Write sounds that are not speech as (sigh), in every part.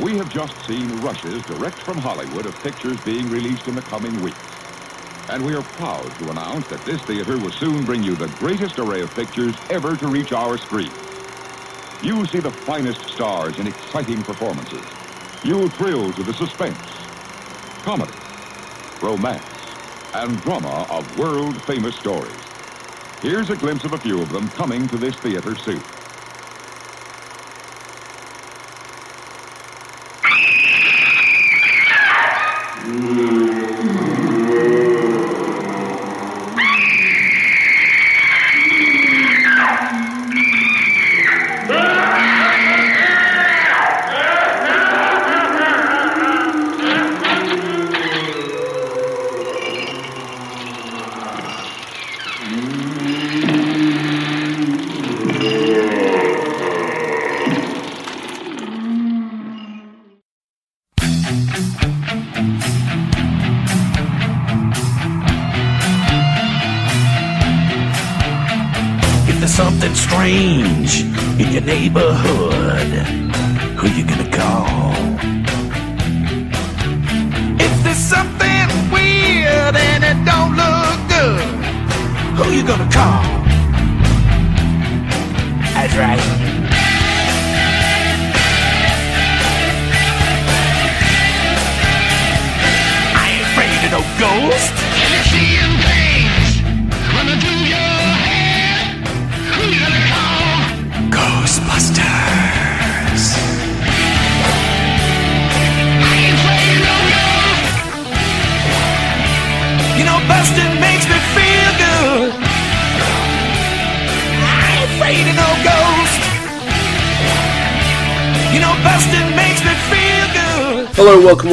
We have just seen rushes direct from Hollywood of pictures being released in the coming weeks. And we are proud to announce that this theater will soon bring you the greatest array of pictures ever to reach our screen. You see the finest stars in exciting performances. You thrill to the suspense, comedy, romance, and drama of world-famous stories. Here's a glimpse of a few of them coming to this theater soon.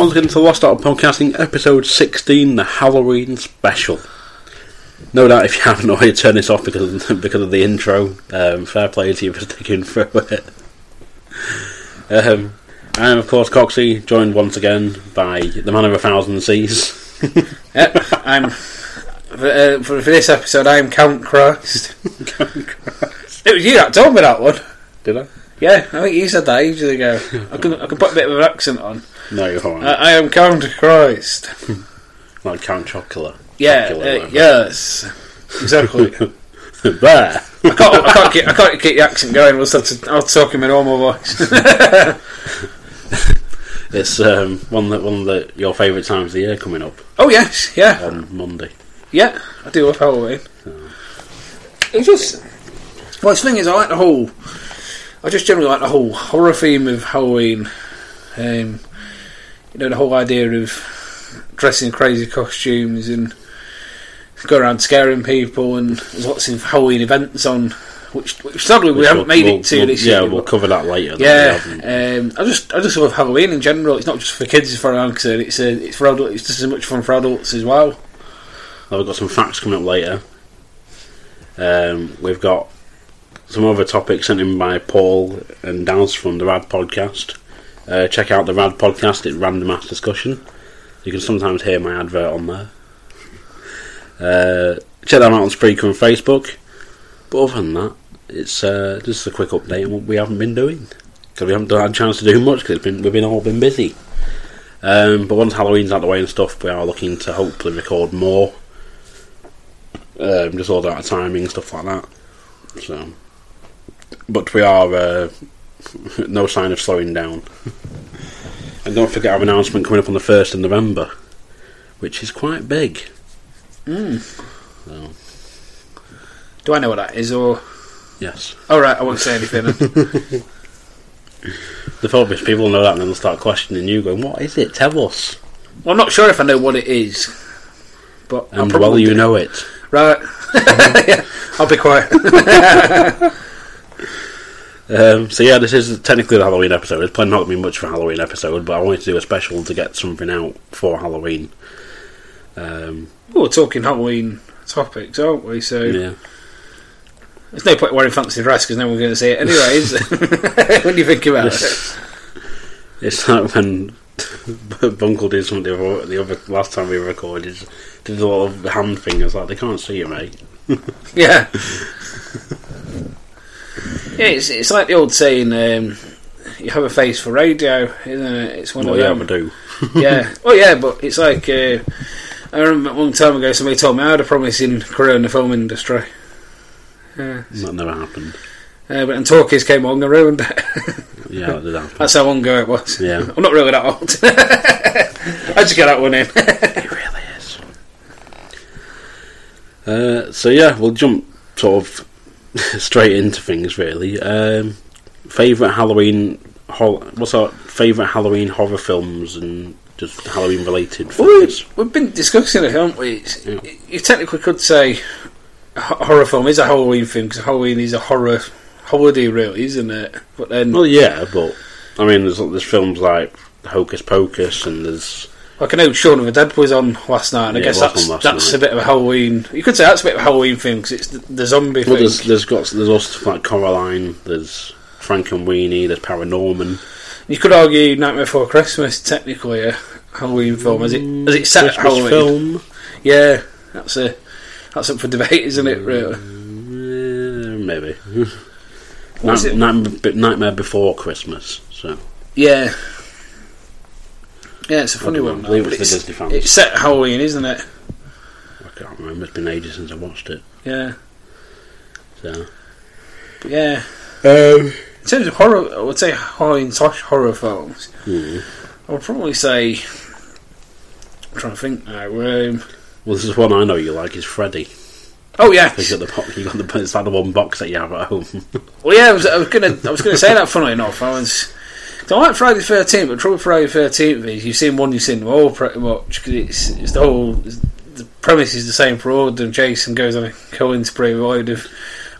Once again to the Lost Art of Podcasting, episode 16, the Halloween special. No doubt if you haven't already turned this off because of, because of the intro, um, fair play to you for (laughs) sticking through it. Um, I am, of course, Coxie, joined once again by the man of a thousand seas. (laughs) Yep, I'm for, uh, for, for this episode. I'm (laughs) Count Christ. It was you that told me that one. Did I? Yeah, I think you said that ages ago. I can I can put a bit of an accent on. No, you're alright. I, I am Count Christ. (laughs) like Count Chocula. Yeah, Chocula, uh, yes, exactly. (laughs) there! I can't I can't keep I can't keep the accent going. We'll to, I'll talk in my normal voice. (laughs) It's um, one that one of the, your favourite times of the year coming up oh yes, yeah, on Monday. yeah. I do love Halloween. It's just well, the thing is, I like the whole. I just generally like the whole horror theme of Halloween. Um, you know, the whole idea of dressing in crazy costumes and go around scaring people, and there's lots of Halloween events on, which, which sadly we Which haven't we'll- made we'll- it to we'll- this Yeah, year. we'll but- cover that later. yeah, that we haven't. um, I just I just love Halloween in general. It's not just for kids, as far as I'm concerned. It's uh, it's for adults. It's just as much fun for adults as well. Well, we've got some facts coming up later. Um, we've got some other topics sent in by Paul and Daz from the Rad Podcast. Uh, check out the Rad Podcast, it's Random Ass Discussion. You can sometimes hear my advert on there. Uh, check them out on Spreaker and Facebook. But other than that, it's uh, just a quick update on what we haven't been doing. Because we haven't had a chance to do much because we've been all been busy. Um, but once Halloween's out the way and stuff, we are looking to hopefully record more. Um, just all about timing stuff like that. So but we are uh, (laughs) no sign of slowing down. and don't forget our announcement coming up on the first of November, which is quite big. Mm. So, Do I know what that is? Or yes, all right, I won't say anything. (laughs) the phobic people know that, and then they'll start questioning you, going, "What is it? Tell us." well, I'm not sure if I know what it is, but And well, you do. know it. Right. (laughs) yeah, I'll be quiet. Um, so yeah, this is technically the Halloween episode. It's probably not going to be much for a Halloween episode, but I wanted to do a special to get something out for Halloween. Um, Well, we're talking Halloween topics, aren't we? So yeah. there's no point wearing fancy dress because no one's going to see it anyway, is (laughs) (laughs) when you think about it. It's like when (laughs) Bunkle did something the other, the other last time we recorded, did a lot of hand fingers like they can't see you, mate. Yeah. Yeah, it's, it's like the old saying, um, you have a face for radio, isn't it? It's one Well, of yeah, them. we do. (laughs) (laughs) yeah. Oh, yeah, but it's like uh, I remember a long time ago somebody told me I had a promising career in the film industry. Yeah. That never happened. Uh, but then talkies came along and ruined it. (laughs) Yeah, that did happen. That's how long ago it was. Yeah. I'm not really that old. I just get that one in. It really is. Uh, so yeah, we'll jump sort of (laughs) straight into things. Really, um, favorite Halloween. Hol- what's our favorite Halloween horror films and just Halloween related films? we've, we've been discussing it, haven't we? Yeah. You technically could say a horror film is a Halloween film because Halloween is a horror holiday, really, isn't it? But then, Well, yeah, but I mean, there's there's films like Hocus Pocus, and there's like I know Shaun of the Dead was on last night, and I Yeah, guess that's that's night. a bit of a Halloween. You could say that's a bit of a Halloween film because it's the, the zombie well, thing. there's there's got there's also like Coraline, there's Frankenweenie, there's Paranorman. You could argue Nightmare Before Christmas technically a Halloween film, as it as it set Christmas Halloween. film. Yeah, that's a that's up for debate, isn't it? Really? Uh, maybe. Is Night, it? Nightmare Before Christmas. So Yeah. Yeah, it's a funny don't one. I believe though, it's the Disney fans. It's set at Halloween, isn't it? I can't remember. It's been ages since I watched it. Yeah. So But yeah. um, In terms of horror, I would say Halloween slash horror films. hmm. I would probably say. I'm trying to think now. Um, well, this is one I know you like. Is Freddy? oh yeah. You got the bo- you got the it's like the one box that you have at home. (laughs) Well, yeah. I was, I was gonna. I was gonna say that. Funnily enough, I was. I like Friday the Thirteenth, but the trouble with Friday the Thirteenth is you've seen one, you've seen them all pretty much because it's it's the whole the premise is the same for all of them. Jason goes on a killing spree with of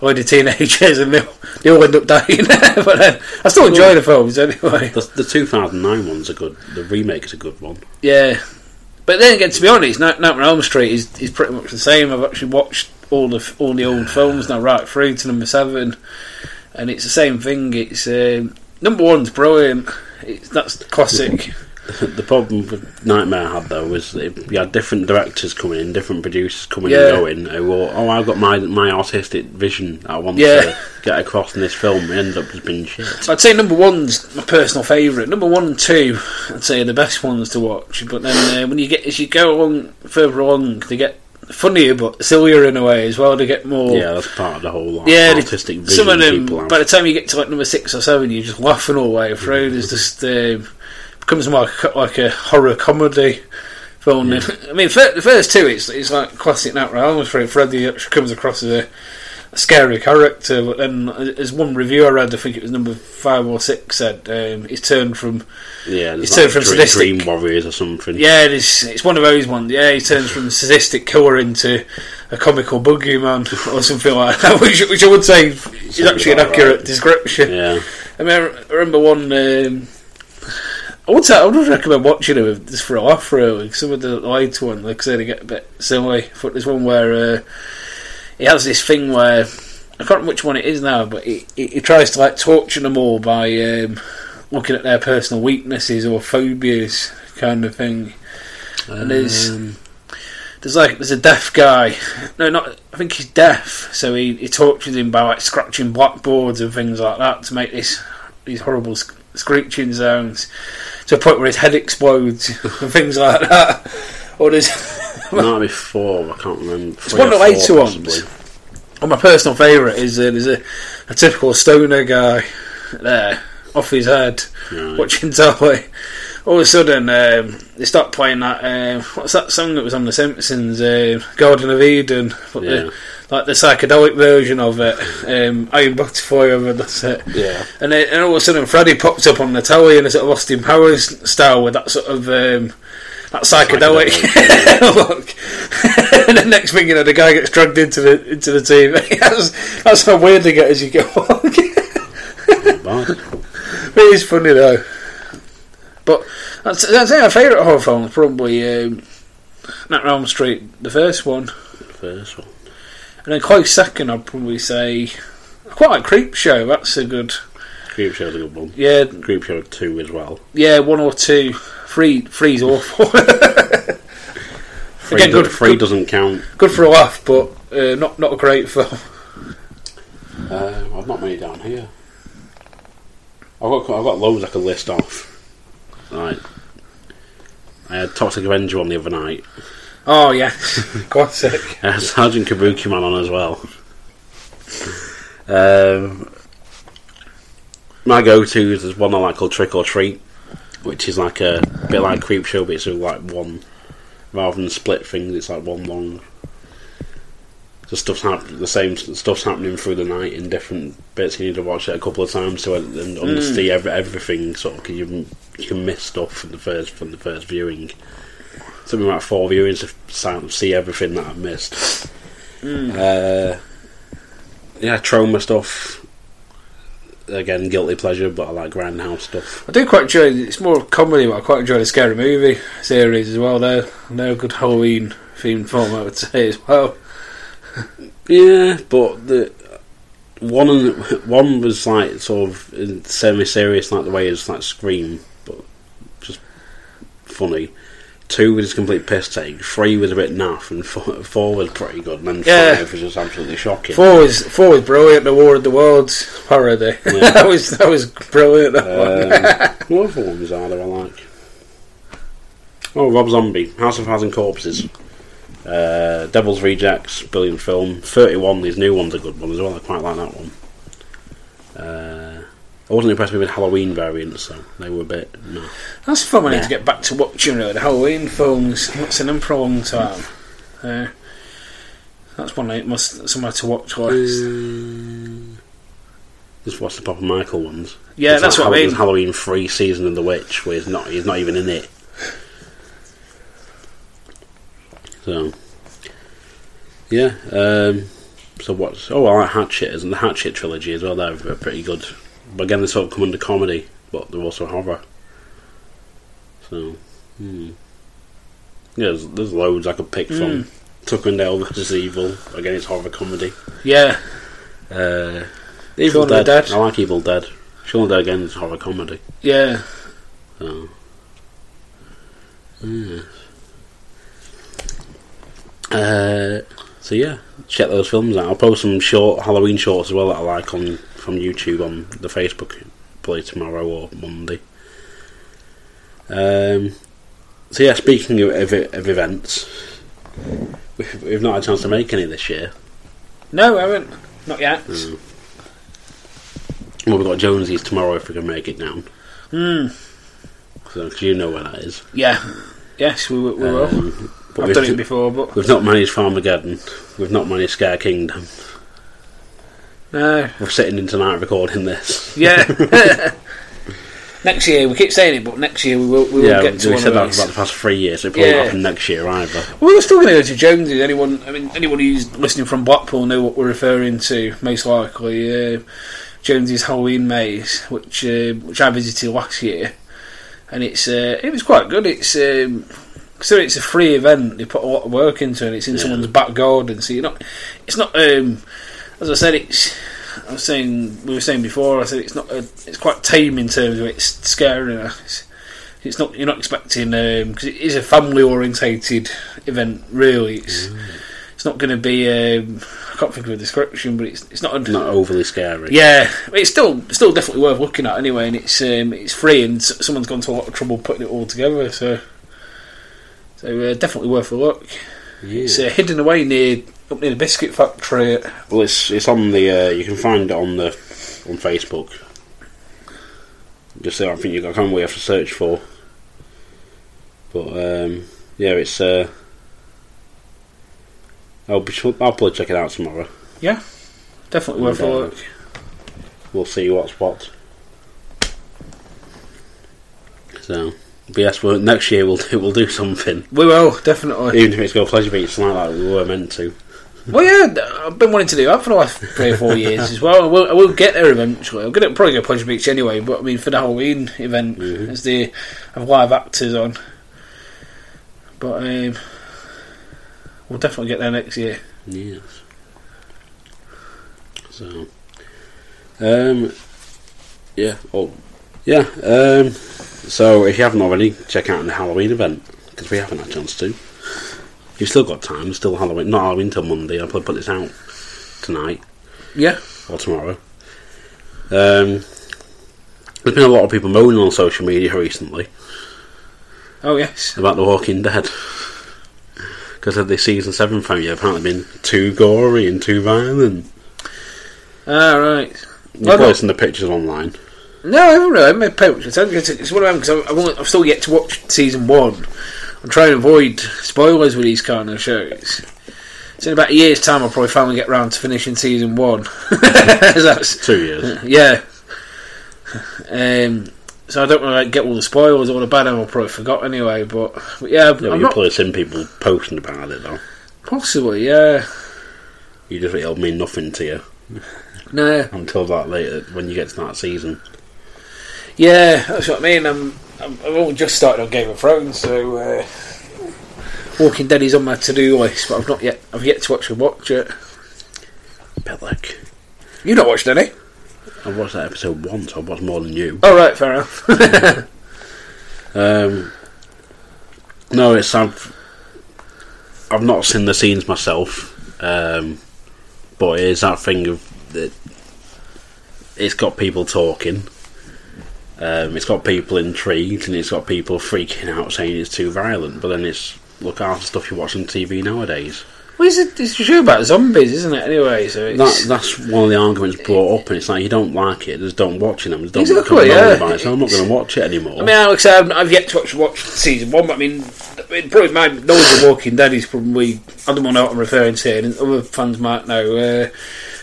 a load of teenagers and they all, they all end up dying. (laughs) but uh, I still enjoy the films anyway. the, the 2009 one's a good. The remake is a good one. Yeah, but then again, to be honest, Nightmare on Elm Street is, is pretty much the same. I've actually watched all the all the old films now, right through to number seven, and it's the same thing. It's um, number one's brilliant. It's, that's the classic. (laughs) The problem with Nightmare had though was that you had different directors coming in, different producers coming Yeah. and going. Who were, oh, I've got my my artistic vision I want Yeah. to get across in this film. It ended up just being shit. I'd say number one's my personal favourite. Number one and two, I'd say are the best ones to watch. But then uh, when you get as you go along further along, they get funnier but sillier in a way as well. to get more. Yeah, that's part of the whole like, Yeah, artistic vision some of them. By the time you get to like number six or seven, you're just laughing all the way through. There's just um, becomes more like, a- like a horror comedy film. (laughs) I mean, the first two, it's it's like classic on Elm Street. Freddy comes across as a, a scary character, And as one review I read, I think it was number five or six, said um, he's turned from yeah, it's like turned from Dream, sadistic- Dream Warriors or something. yeah, it's it's one of those ones. Yeah, he turns from sadistic killer into a comical boogeyman or something like that, (laughs) which, which I would say is actually an accurate right. description. yeah. I mean, I remember one. Um, I would say I would recommend watching it just for a laugh, really. Some of the later one, like I said, they get a bit silly. But there's one where uh, he has this thing where I can't remember which one it is now, but he, he, he tries to like torture them all by um, looking at their personal weaknesses or phobias, kind of thing. And there's Um, there's like there's a deaf guy. No, not I think he's deaf. So he, he tortures him by like scratching blackboards and things like that to make this these horrible sc- screeching sounds to a point where his head explodes and things like that. Or there's might be four. I can't remember. It's one of the later ones. Well, my personal favourite is uh, there's a a typical stoner guy there, off his head, Right. watching (laughs) telly. All of a sudden, um, they start playing that. Um, what's that song that was on The Simpsons? Uh, Garden of Eden, but Yeah. the, like the psychedelic version of it. Um, Iron Butterfly over that's it. Yeah. And then and all of a sudden, Freddy pops up on the telly in a sort of Austin Powers style with that sort of um, that psychedelic (laughs) look. and (laughs) the next thing you know, the guy gets dragged into the into the TV. (laughs) that's, that's how weird they get as you go along. It is funny though. But that's, that's my favourite horror film. is Probably um, on Elm Street, the first one, First one. and then close second. I'd probably say quite like Creep Show. That's a good. Creep Show's a good one. Yeah, Creep Show 2 as well. yeah, one or two. Three, free's awful. (laughs) Free, Again, do- good- free good- doesn't count. good for a laugh, but uh, not not a great film. Uh, I've not many down here. I've got I've got loads I could list off. Right. I had Toxic Avenger on the other night. Oh yeah, (laughs) classic. I had Sergeant Kabuki Man on as well. Um, my go-to is one I like called Trick or Treat, which is like a bit like Creep Show, but it's like one rather than split things. It's like one long. The stuff's hap- the same stuff's happening through the night in different bits. You need to watch it a couple of times to and understand every, everything. Sort of, 'cause you you can miss stuff from the first from the first viewing. Something like four viewings to see everything that I've missed. Uh, yeah, trauma stuff. Again, guilty pleasure, but I like grindhouse stuff. I do quite enjoy. It's more comedy, but I quite enjoy the scary movie series as well. They're a good Halloween themed film, I would say as well. Yeah, but the one and one was like sort of semi-serious, like the way it's like Scream, but just funny. Two was a complete piss take. Three was a bit naff, and four, four was pretty good. And then Yeah. five was just absolutely shocking. Four was four was brilliant. The War of the Worlds parody. Yeah. (laughs) that was that was brilliant. That one. Um, (laughs) what other ones are there I like? Oh, Rob Zombie, House of Thousand Corpses, uh, Devil's Rejects, brilliant film. Thirty One, these new ones are good one as well. I quite like that one. Uh, I wasn't impressed with the Halloween variants, so they were a bit no. That's fun. I need to get back to watching. Really, the Halloween films. Not seen them for a long time. Uh, that's one I must somewhere to watch. List. Just watch the Papa Michael ones. Yeah, There's that's like what I mean. Halloween Free Season of the Witch, where he's not he's not even in it. So, yeah. Um, so what's oh I like Hatchet and the Hatchet trilogy as well. They're pretty good, but again they sort of come under comedy, but they're also horror. So, hmm. yeah, there's, there's loads I could pick from. Tucker and Dale vs Evil. Again, it's horror comedy. Yeah, Uh, Evil Dead. Dead. I like Evil Dead. Shaun Dead again is horror comedy. yeah. So. Uh, so yeah, check those films out. I'll post some short Halloween shorts as well that I like on from YouTube on the Facebook probably tomorrow or Monday. Um, so yeah, speaking of, of, of events, we've, we've not had a chance to make any this year. No, I haven't. Not yet. Well, we've got Jonesy's tomorrow if we can make it down. Hmm. So, 'cause you know where that is. Yeah. Yes, we, will- we will. Um, I've we've, done it before, but we've not managed Farmageddon. We've not managed Scare Kingdom. No. We're sitting in tonight recording this. Yeah. (laughs) next year, we keep saying it, but next year we will, we will yeah, get to we one said of that about the past three years. So it probably Yeah. won't happen next year either. Well, we're still going to go to Jonesy's. Anyone, I mean, anyone who's listening from Blackpool know what we're referring to. Most likely, uh, Jonesy's Halloween Maze, which uh, which I visited last year, and it's uh, it was quite good. It's um, so it's a free event. They put a lot of work into it. It's in Yeah. someone's back garden, so you're not. It's not. Um, as I said, it's. I was saying we were saying before. I said it's not. A, it's quite tame in terms of its scariness. It's not. You're not expecting because it is a family orientated event. Really, it's it's not going to be. Um, I can't think of a description, but it's it's not. A, Not overly scary. yeah, it's still still definitely worth looking at anyway, and it's um, it's free, and s- someone's gone to a lot of trouble putting it all together. So, so uh, definitely worth a look. Yeah. It's uh, hidden away near up near the biscuit factory. Well, it's it's on the. Uh, you can find it on the on Facebook. Just say I think you got. I can't remember what you have to search for. But um, yeah, it's. Uh, I'll be. I'll probably check it out tomorrow. Yeah, definitely worth a look. We'll see what's what. So, but yes, next year we'll do, we'll do something, We will definitely. even if it's go pleasure beach like that we were meant to. Well, yeah, I've been wanting to do that for the last three or four years as well. I will, I will get there eventually. I'm going to probably go Pleasure Beach anyway, but I mean for the Halloween event, Mhm. as they have live actors on. But um, we'll definitely get there next year. Yes. So, um, yeah, oh, yeah. Um, so if you haven't already, check out the Halloween event because we haven't had a chance to. You've still got time. It's still Halloween, not Halloween till Monday. I'll probably put this out tonight Yeah, or tomorrow. Um, there's been a lot of people moaning on social media recently oh yes, about The Walking Dead because of the season seven premiere apparently been too gory and too violent. ah right. You've Well, probably no. seen the pictures online. No, I haven't really. I've made pay much attention. It's, it's one of them because I've, I've still yet to watch season one. I'm trying to avoid spoilers with these kind of shows. So in about a year's time, I'll probably finally get round to finishing season one. (laughs) That's Two years. yeah. Um, so I don't want to like, get all the spoilers. All the bad I'll probably forgot anyway. But, but yeah, I'm you've not probably seen people posting about it though. possibly. Yeah, You just it'll mean nothing to you no, until that later when you get to that season. yeah. That's what I mean. I'm, I'm I've only just started on Game of Thrones, so. Uh, Walking Dead is on my to-do list, but I've not yet. I've yet to actually watch it. Bellic. You not watched any? I've watched that episode once. I've watched more than you. Oh right, fair enough. (laughs) Um, no, it's I've I've not seen the scenes myself, um, but it is that thing of that. It's got people talking. Um, it's got people intrigued, and it's got people freaking out saying it's too violent. But then it's look at the stuff you watch on TV nowadays. well, it's a, it's a show about zombies, isn't it? Anyway, so it's, That, that's one of the arguments brought up, and it's like you don't like it, just don't watch it. Just don't Exactly, yeah. it. So I'm not going to watch it anymore. I mean, Alex, I've, I've yet to watch, watch season one, but I mean, I mean, probably my knowledge of Walking Dead is probably I don't know what I'm referring to, and other fans might know. Uh,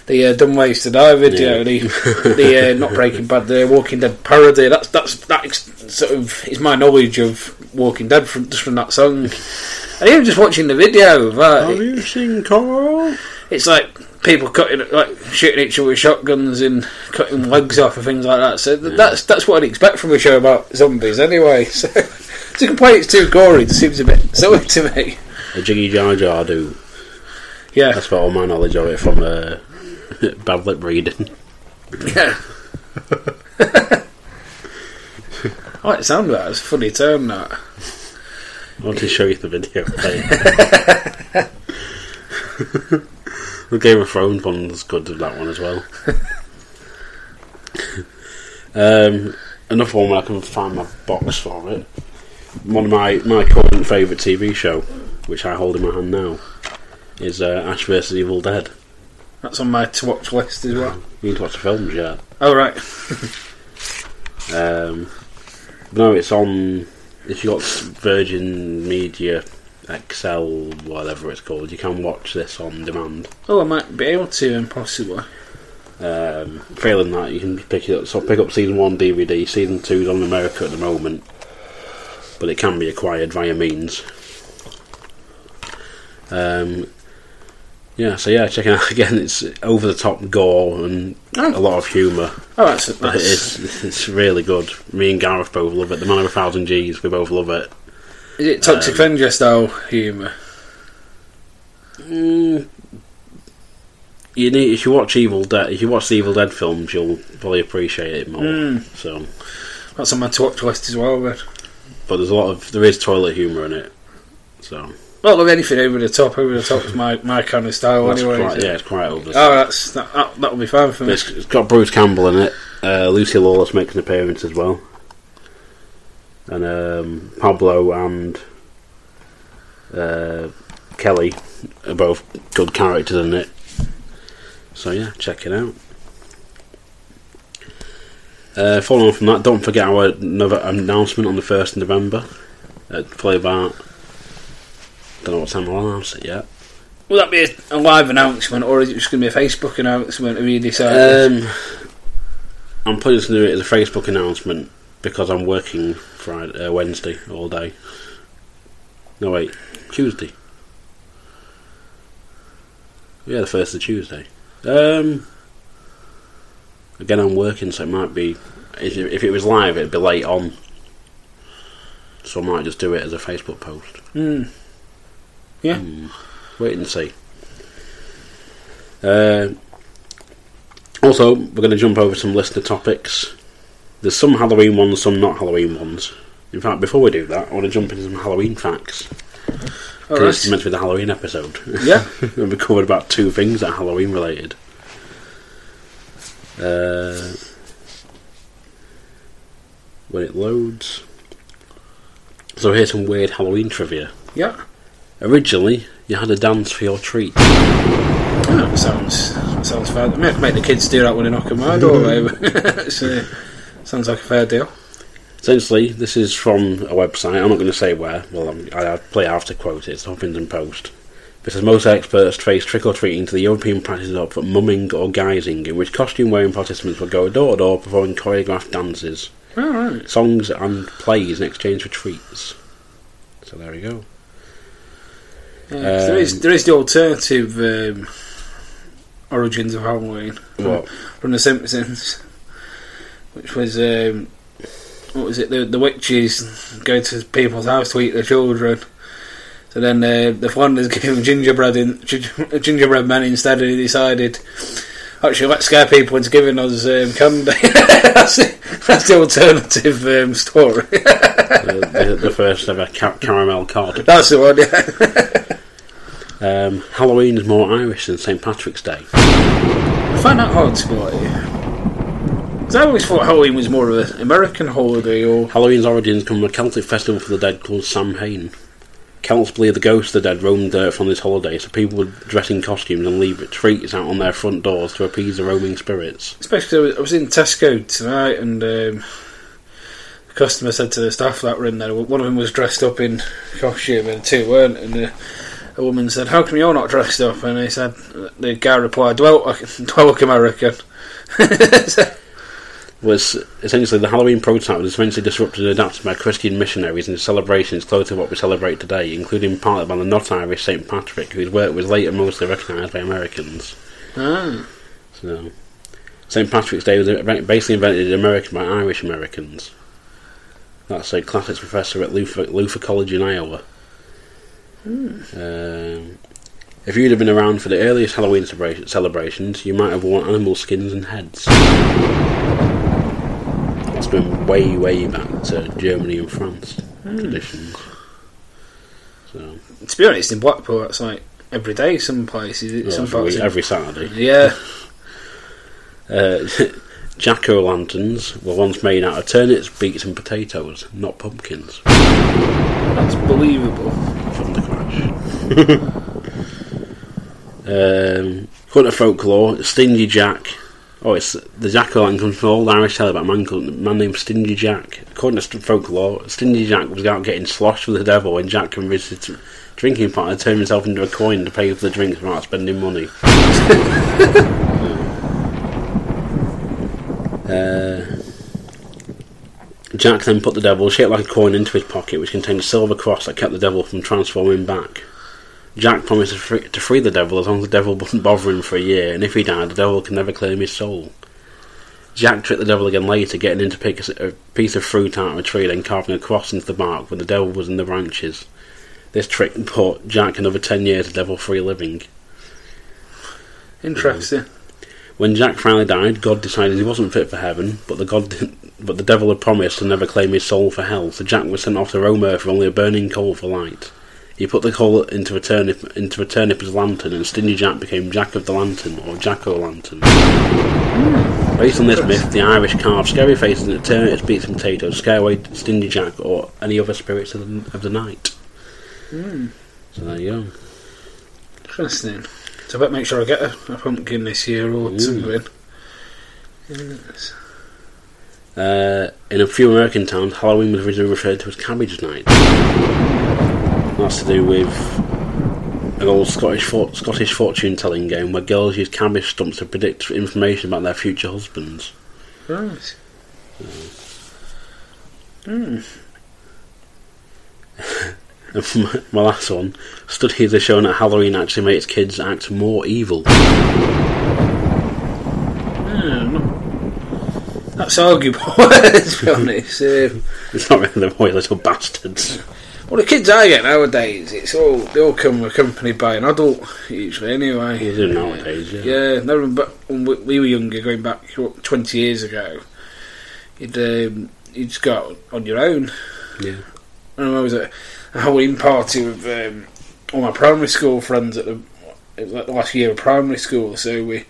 the uh, Dumb Ways to Die video, Yeah. the, (laughs) the uh, not Breaking Bad, the Walking Dead parody. That's that's that ex- sort of is my knowledge of Walking Dead from just from that song. And even just watching the video of that, Have it- you seen Coral? it's like people cutting, like shooting each other with shotguns and cutting legs off and things like that. So th- that's that's what I'd expect from a show about zombies, anyway. (laughs) So to complain it's too gory, it seems a bit (laughs) silly to me. A Jiggy Jar Jar do. Yeah, That's about all my knowledge of it from uh, (laughs) bad lip reading. yeah. (laughs) I like the sound of that. It's a funny term, that. I want to show you the video. (laughs) the Game of Thrones one's good with that one as well. um, another one where I can find my box for it. One of my, my current favourite TV show, which I hold in my hand now, is uh, Ash vs Evil Dead. That's on my to watch list as well. You need to watch the films yeah. Oh, right. (laughs) Um, no, it's on. If you got Virgin Media XL, whatever it's called, you can watch this on demand. Oh, I might be able to, and possibly. Um, failing that, you can pick it up. So pick up season one DVD. Season two's on America at the moment, but it can be acquired via means. Um, yeah, so yeah, checking out (laughs) again. It's over the top gore and Oh. a lot of humour. Oh, that's, But that's it's it's really good. Me and Gareth both love it. The Man of a Thousand G's, we both love it. Is it Toxic um, Avenger style humour? Mm, you need if you watch Evil Dead, if you watch the Evil Dead films, you'll probably appreciate it more. Mm. So, That's on my to watch list as well, then. but there's a lot of there is toilet humour in it. So Well, look, anything over the top, over the top is my, my kind of style that's anyway. quite, yeah, it's quite over. the Oh, that's that, that, that'll be fine for me. it's, it's got Bruce Campbell in it. Uh, Lucy Lawless makes an appearance as well, and um, Pablo and uh, Kelly are both good characters in it. So yeah, check it out. Uh, following on from that, don't forget our another announcement on the first of November at probably about don't know what time I'll announce it yet. Will that be a, live announcement, or is it just going to be a Facebook announcement? Have you decided? Um, I'm going to do it as a Facebook announcement because I'm working Friday, uh, Wednesday all day. No wait, Tuesday. Yeah, the first of Tuesday. Um, again, I'm working, so it might be. If it, if it was live, it'd be late on. So I might just do it as a Facebook post. Hmm. Yeah. Hmm. Wait and see. Uh, also, we're going to jump over some listener topics. There's some Halloween ones, some not Halloween ones. In fact, before we do that, I want to jump into some Halloween facts. All 'Cause It's meant to be the Halloween episode. Yeah. and (laughs) we covered about two things that are Halloween related. Uh, when it loads. So here's some weird Halloween trivia. Yeah. Originally, you had a dance for your treat. Oh, that sounds sounds fair. Make, make the kids do that when they knock on my door. so, sounds like a fair deal. Essentially, this is from a website. I'm not going to say where. Well, I'm, I I play after quote it. It's the Huffington Post. It says most experts trace trick or treating to the European practice of mumming or guising, in which costume-wearing participants would go door to door performing choreographed dances, All right. songs, and plays in exchange for treats. So there we go. Yeah, 'cause there is Um, there is the alternative um, origins of Halloween What? from The Simpsons, which was um, what was it? The the witches go to people's house to eat their children. So then uh, the Flanders (laughs) gave them gingerbread in ginger- gingerbread men instead, and he decided. Actually, let's scare people into giving us um, candy. (laughs) that's, the, that's the alternative um, story. (laughs) the, the, the first ever ca- caramel card. that's the one, yeah. Um, Halloween is more Irish than St Patrick's Day. I find that hard to believe. Because I always thought Halloween was more of an American holiday, or Halloween's origins come from a Celtic festival for the dead called Samhain. Celts believe the ghosts of the dead roamed earth on this holiday, so people would dress in costumes and leave treats out on their front doors to appease the roaming spirits. especially I was, in Tesco tonight, and um, the customer said to the staff that were in there, one of them was dressed up in costume, and two weren't. And the, a woman said, "How come you're not dressed up?" And he said, the guy replied, "Do I look, do I look American?" (laughs) Was essentially the Halloween prototype was eventually disrupted and adapted by Christian missionaries into celebrations close to what we celebrate today, including partly by the not Irish St Patrick, whose work was later mostly recognised by Americans. ah, So, St Patrick's Day was basically invented in America by Irish Americans. That's a classics professor at Luther, Luther College in Iowa. Um, if you'd have been around for the earliest Halloween celebra- celebrations, you might have worn animal skins and heads. That's been way, way back to Germany and France traditions. So, to be honest, in Blackpool, that's like every day. Some places, well, some every, parts, every Saturday. yeah. (laughs) Uh, (laughs) Jack o' lanterns were once made out of turnips, beets, and potatoes, not pumpkins. That's believable. Um, according to folklore, Stingy Jack. Oh, it's the Jack o' lantern comes from old Irish tale about a man called man named Stingy Jack. According to folklore, Stingy Jack was out getting sloshed with the devil when Jack convinced his drinking partner to turn himself into a coin to pay for the drinks without spending money. (laughs) Uh, Jack then put the devil, shaped like a coin, into his pocket, which contained a silver cross that kept the devil from transforming back. Jack promised to free, to free the devil as long as the devil wouldn't bother him for a year, and if he died, the devil could never claim his soul. Jack tricked the devil again later, getting him to pick a piece of fruit out of a tree, then carving a cross into the bark when the devil was in the branches. This trick bought Jack another ten years of devil-free living. Interesting. When Jack finally died, God decided he wasn't fit for heaven, but the God, (laughs) but the devil had promised to never claim his soul for hell. So Jack was sent off to roam earth with only a burning coal for light. He put the coal into a turnip into a turnip as a lantern, and Stingy Jack became Jack of the Lantern or Jack o' Lantern. Based on this myth, the Irish carve scary faces into turnips, beets, and potatoes, scare away Stingy Jack or any other spirits of the, of the night. So there you go. Interesting. So I better make sure I get a, a pumpkin this year or Mm. something. Yes. Uh, in a few American towns, Halloween was originally referred to as Cabbage Night. That's to do with an old Scottish for- Scottish fortune telling game where girls use cabbage stumps to predict information about their future husbands. Right. (laughs) And for my, my last one, studies have shown that Halloween actually makes kids act more evil. No- That's arguable, (laughs) to be honest. Um, (laughs) It's not really the boy little bastards. well, the kids I get nowadays, it's all they all come accompanied by an adult usually. Anyway, You do nowadays, yeah. Yeah, no, but when we we were younger, going back what, twenty years ago, you'd um, you just go out on your own. Yeah. I remember I was at a Halloween party with um, all my primary school friends at the it was like the last year of primary school. So we,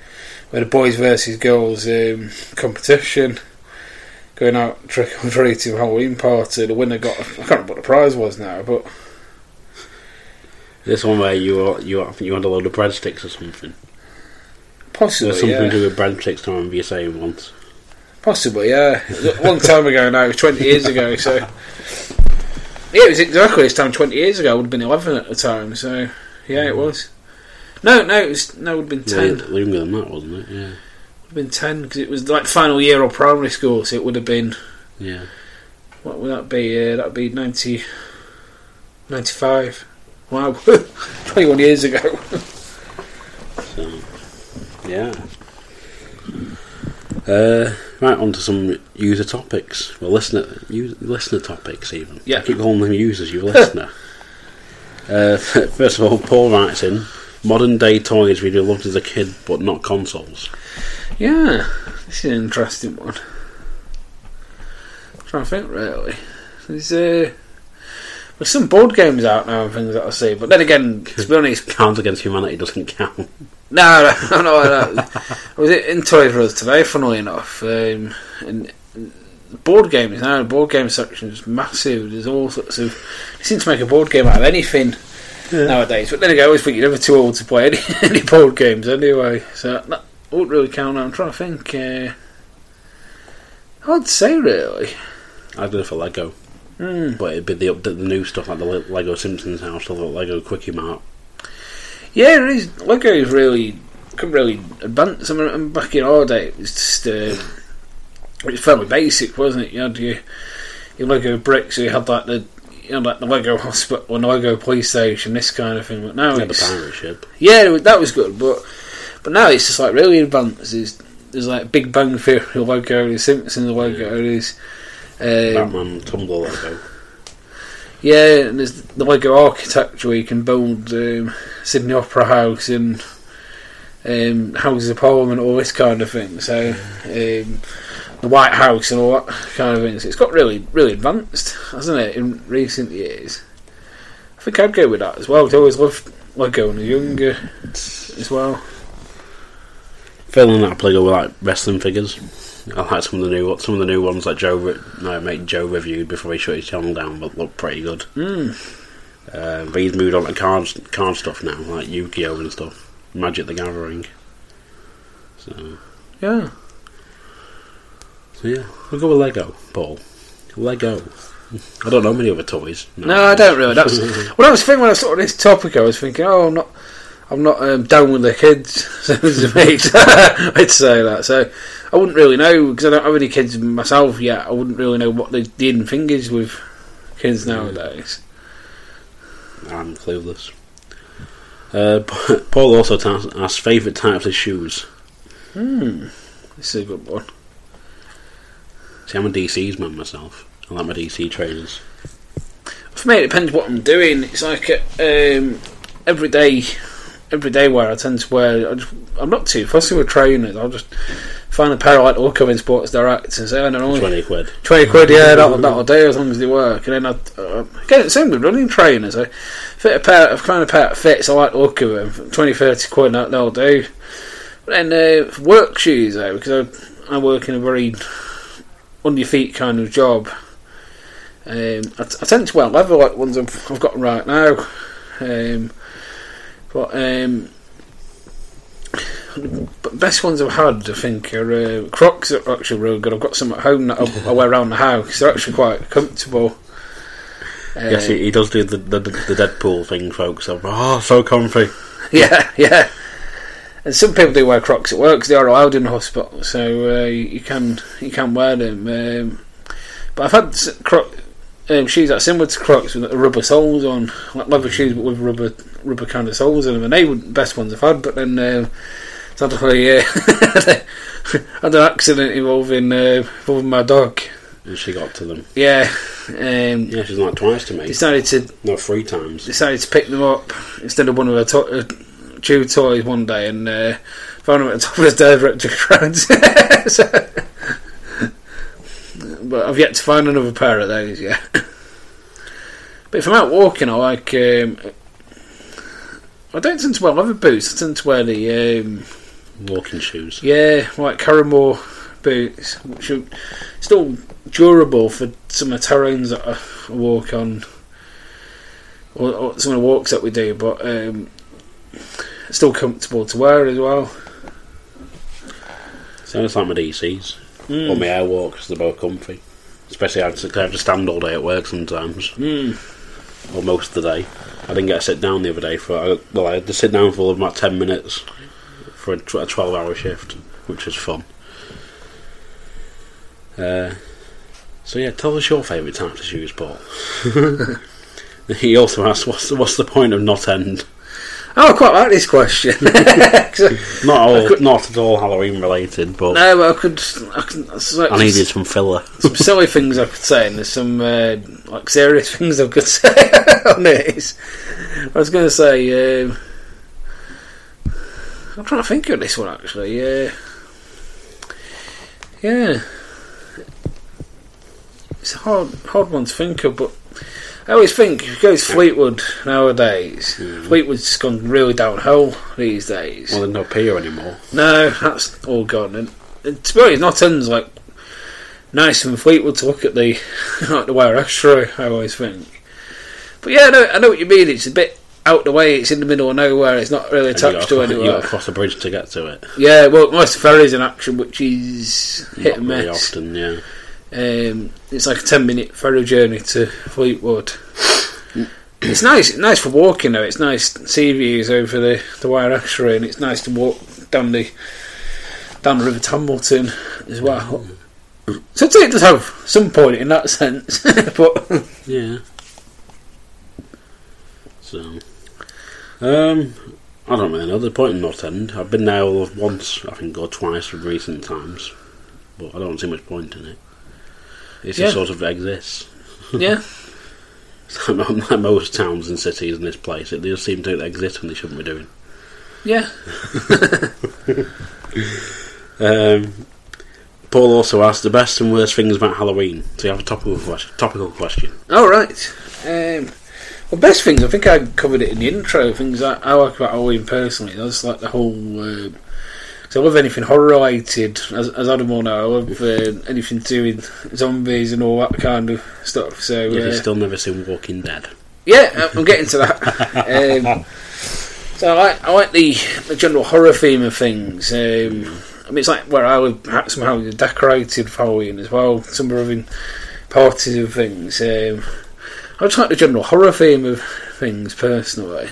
we had a boys versus girls um, competition. Going out trick or treating Halloween party. The winner got I can't remember what the prize was now, but This one where you were, you I think you had a load of breadsticks or something. possibly There's something yeah. to do with breadsticks. I remember you saying once. Possibly, yeah. A long time ago now, it was 20 years ago, so. Yeah, it was exactly this time 20 years ago. I would have been 11 at the time, so. Yeah, it was. No, no, it was. No, it would have been 10. Yeah, longer than that, wasn't it? Yeah. Would have been 10, because it was like final year of primary school, so it would have been. Yeah. What would that be? Uh, that would be 90. 95. Wow. (laughs) 21 years ago. So, yeah. Uh, right, on to some user topics. Well, listener, user, listener topics, even. Yeah. I keep calling them users, you listener. (laughs) uh, (laughs) first of all, Paul writes in modern day toys we do loved as a kid, but not consoles. yeah, this is an interesting one. trying to think, really. There's, uh, there's some board games out now and things that I see, but then again, to be honest, (laughs) Cards Against Humanity doesn't count. No, no, (laughs) no, no. I was it in Toys R Us today, funnily enough. Um, and board games now, the board game section is massive. There's all sorts of. They seem to make a board game out of anything nowadays. But then again, I always think you're never too old to play any, (laughs) any board games anyway. So that wouldn't really count. I'm trying to think. Uh, to say, really. I'd go for Lego. Hmm. But it'd be the, the, the new stuff like the Lego Simpsons house or the Lego Kwik-E-Mart. Yeah, it is. Lego is really can really advance. I mean, back in our day, it was just uh, it was fairly basic, wasn't it? You had your, your Lego bricks, so you had like the you know, like the Lego hospital and the Lego police station, this kind of thing. But now Yeah, the it's pirate ship. yeah, that was good. But but now it's just like really advanced. There's, there's like Big Bang Theory Lego, there's Simpsons Lego, there's um, Batman Tumbler Lego. yeah, and there's the Lego architecture where you can build um, Sydney Opera House and um, Houses of Parliament, all this kind of thing. So um, the White House and all that kind of things. It's got really, really advanced, hasn't it, in recent years? I think I'd go with that as well. I always loved Lego when I was younger as well. Feeling that I play with like wrestling figures. I like some of the new some of the new ones that Joe no, mate Joe reviewed before he shut his channel down, but look pretty good. Mm. Uh, but he's moved on to card card stuff now, like Yu-Gi-Oh and stuff, Magic the Gathering. So, Yeah. So yeah, we'll go with Lego, Paul. Lego. I don't know many other toys. No, I don't really. That's (laughs) well. That was the thing when I saw this topic. I was thinking, oh, I'm not, I'm not um, down with the kids. (laughs) So to me, (laughs) I'd say that. So I wouldn't really know because I don't have any kids myself yet. I wouldn't really know what the, the hidden thing is with kids nowadays. I'm clueless. Uh, Paul also asked favourite types of shoes. Hmm, this is a good one. See, I'm a DC's man myself. I like my DC trainers. For me, it depends what I'm doing. It's like um, every day, every day where I tend to wear. I just, I'm not too fussy with trainers. I'll just find a pair I like look in Sports Direct and say, I don't know, 20 quid. 20 quid, yeah, (laughs) that'll, that'll do as long as they work. And then I, uh, again, it's same with running trainers. I fit a pair of kind of pair that fits, I like the look of them. 20, 30 quid, that, that'll do. But then uh, work shoes, though, because I, I work in a very on your feet kind of job. Um, I, t- I tend to wear leather like ones I've, I've got right now. Um, But um, the best ones I've had, I think, are uh, Crocs are actually really good. I've got some at home that I, I wear around the house. They're actually quite comfortable. Uh, Yes, he, he does do the, the the Deadpool thing, folks. Oh, so comfy. (laughs) Yeah, yeah. And some people do wear Crocs at work 'cause they are allowed in the hospital, so uh, you can you can wear them. Um, but I've had Croc um, shoes that are similar to Crocs with rubber soles on, like leather shoes but with rubber rubber kind of soles in them, and they were the best ones I've had. But then um, sadly, uh, I (laughs) had an accident involving uh, involving my dog. And she got to them. Yeah, um, Yeah, she's like twice to me. decided to No, three times. decided to pick them up instead of one of her to- uh, chew toys one day and uh, found them at the top of wrecked to (laughs) crowds. so, but I've yet to find another pair of those yet. but if I'm out walking, I like. Um, I don't tend to wear leather boots. I tend to wear the um, Walking shoes. yeah, like Karrimor boots, which are still durable for some of the terrains that I walk on, or, or some of the walks that we do, but um, still comfortable to wear as well. So it's like my DCs. Or my airwalks, they're both comfy. Especially I have, to, I have to stand all day at work sometimes. Mm. Or most of the day. I didn't get to sit down the other day for, well, I had to sit down for about 10 minutes for a, 12 hour shift, which was fun. Uh, so yeah, tell us your favourite types of shoes, Paul. (laughs) (laughs) he also asked, what's the, what's the point of Knott End? Oh, I quite like this question. (laughs) Not all, could- not at all Halloween related, but no, but I could. I, could, like I needed some filler. some silly things I could say, and there's some uh, like serious (laughs) things I could say (laughs) on this. I was going to say, um, I'm trying to think of this one actually. Yeah, yeah, it's a hard, hard one to think of, but I always think if it goes Fleetwood nowadays, hmm. Fleetwood's just gone really downhill these days. Well, there's no pier anymore. No, that's all gone. And, and to be honest, Knott End's like nice from Fleetwood to look at the (laughs) like the Wyre estuary. I always think. But yeah, I know, I know what you mean. It's a bit out of the way. It's in the middle of nowhere. It's not really attached to You got to cross a bridge to get to it. Yeah, well, most ferries in action, which is hit Not and very miss. often, yeah. Um, it's like a ten minute ferry journey to Fleetwood. It's nice, nice for walking though. It's nice sea views over the the Wyre estuary, and it's nice to walk down the down the River Tambleton as well. So it does have some point in that sense, (laughs) but Yeah. So, um, I don't really know. The point in Knott End. I've been there once, I think, or twice in recent times, but I don't see much point in it. It Yeah. just sort of exists. yeah, (laughs) It's like (laughs) like most towns and cities in this place, it does seem to exist when they shouldn't be doing. yeah. (laughs) Um, Paul also asked the best and worst things about Halloween. So you have a topical question. Topical question. All right. Um, well, best things. I think I covered it in the intro. Things I, I like about Halloween personally. That's like the whole. Uh, 'cause I love anything horror related. As, as Adam will know, I love uh, anything to do with zombies and all that kind of stuff. So If uh, still never seen Walking Dead, yeah, I'm getting to that. (laughs) um, so I like, I like the, the general horror theme of things. Um, I mean, it's like where I live, perhaps somehow decorated for Halloween as well. Some are having parties and things. Um, I just like the general horror theme of things personally.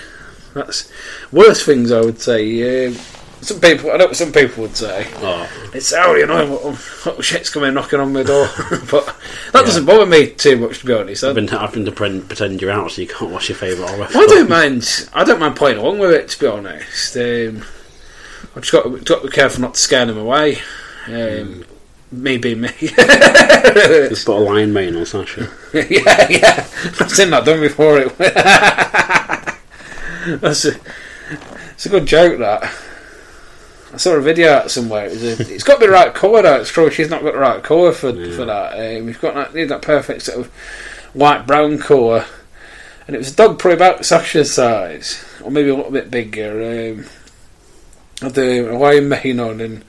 That's worst things I would say. Um, some people, I know what some people would say. oh, It's you know, what, what shit's coming knocking on my door. (laughs) but that doesn't bother me too much, to be honest. I've been having to pretend, pretend you're out so you can't watch your favourite horror I don't mind. I don't mind playing along with it. To be honest, um, I've just got, to- got to be careful not to scare them away. Um, Me being me. (laughs) Just put a lion mane on Sasha. (laughs) yeah, yeah. I've seen that done before. It. That's a, it's a good joke. That I saw a video out somewhere. It a, it's got to be the right colour. Though it's true. She's not got the right colour for for that. Um, you've got that, need that perfect sort of white brown colour. And it was a dog probably about Sasha's size, or maybe a little bit bigger. Um, had the Hawaiian mane on and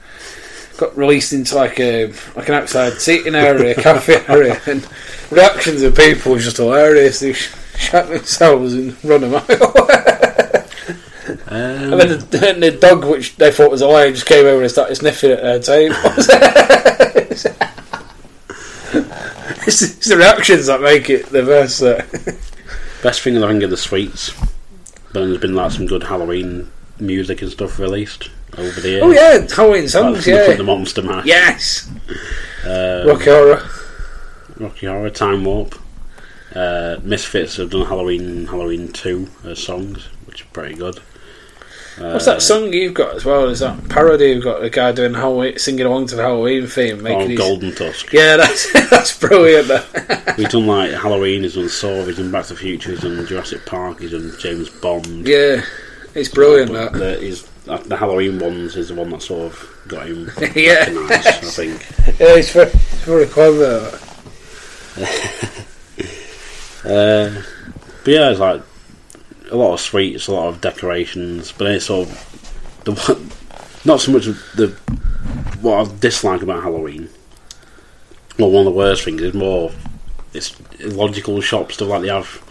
got released into like a like an outside seating area, cafe (laughs) area, and reactions of people was just hilarious. They sh- shut themselves and run a mile. (laughs) (laughs) And then the, the dog, which they thought was a lion, just came over and started sniffing at their table. (laughs) it's, it's the reactions that make it the best. Uh, Best thing I think are the sweets. But there's been like some good Halloween music and stuff released over the years. oh yeah, Halloween Like songs. Snuff Yeah. the Monster Mash. Yes. Um, Rocky Horror. Rocky Horror, Time Warp. Uh, Misfits have done Halloween Halloween 2 as songs, which are pretty good. What's that song you've got as well? Is that parody? You've got a guy doing Halloween, singing along to the Halloween theme, making Oh, these- Golden Tusk. Yeah, that's (laughs) that's brilliant. (laughs) We've done like Halloween, he's done Saw, he's done Back to the Future, he's done Jurassic Park, he's done James Bond. yeah, it's brilliant. But That. the, he's, uh, the Halloween ones is the one that sort of got him (laughs) Yeah. recognised, I think. Yeah, it's very, it's very clever. Uh, but yeah, it's like a lot of sweets, a lot of decorations, but it's sort of the one, (laughs) not so much the what I dislike about Halloween. Well, one of the worst things is more it's illogical shop stuff like they have.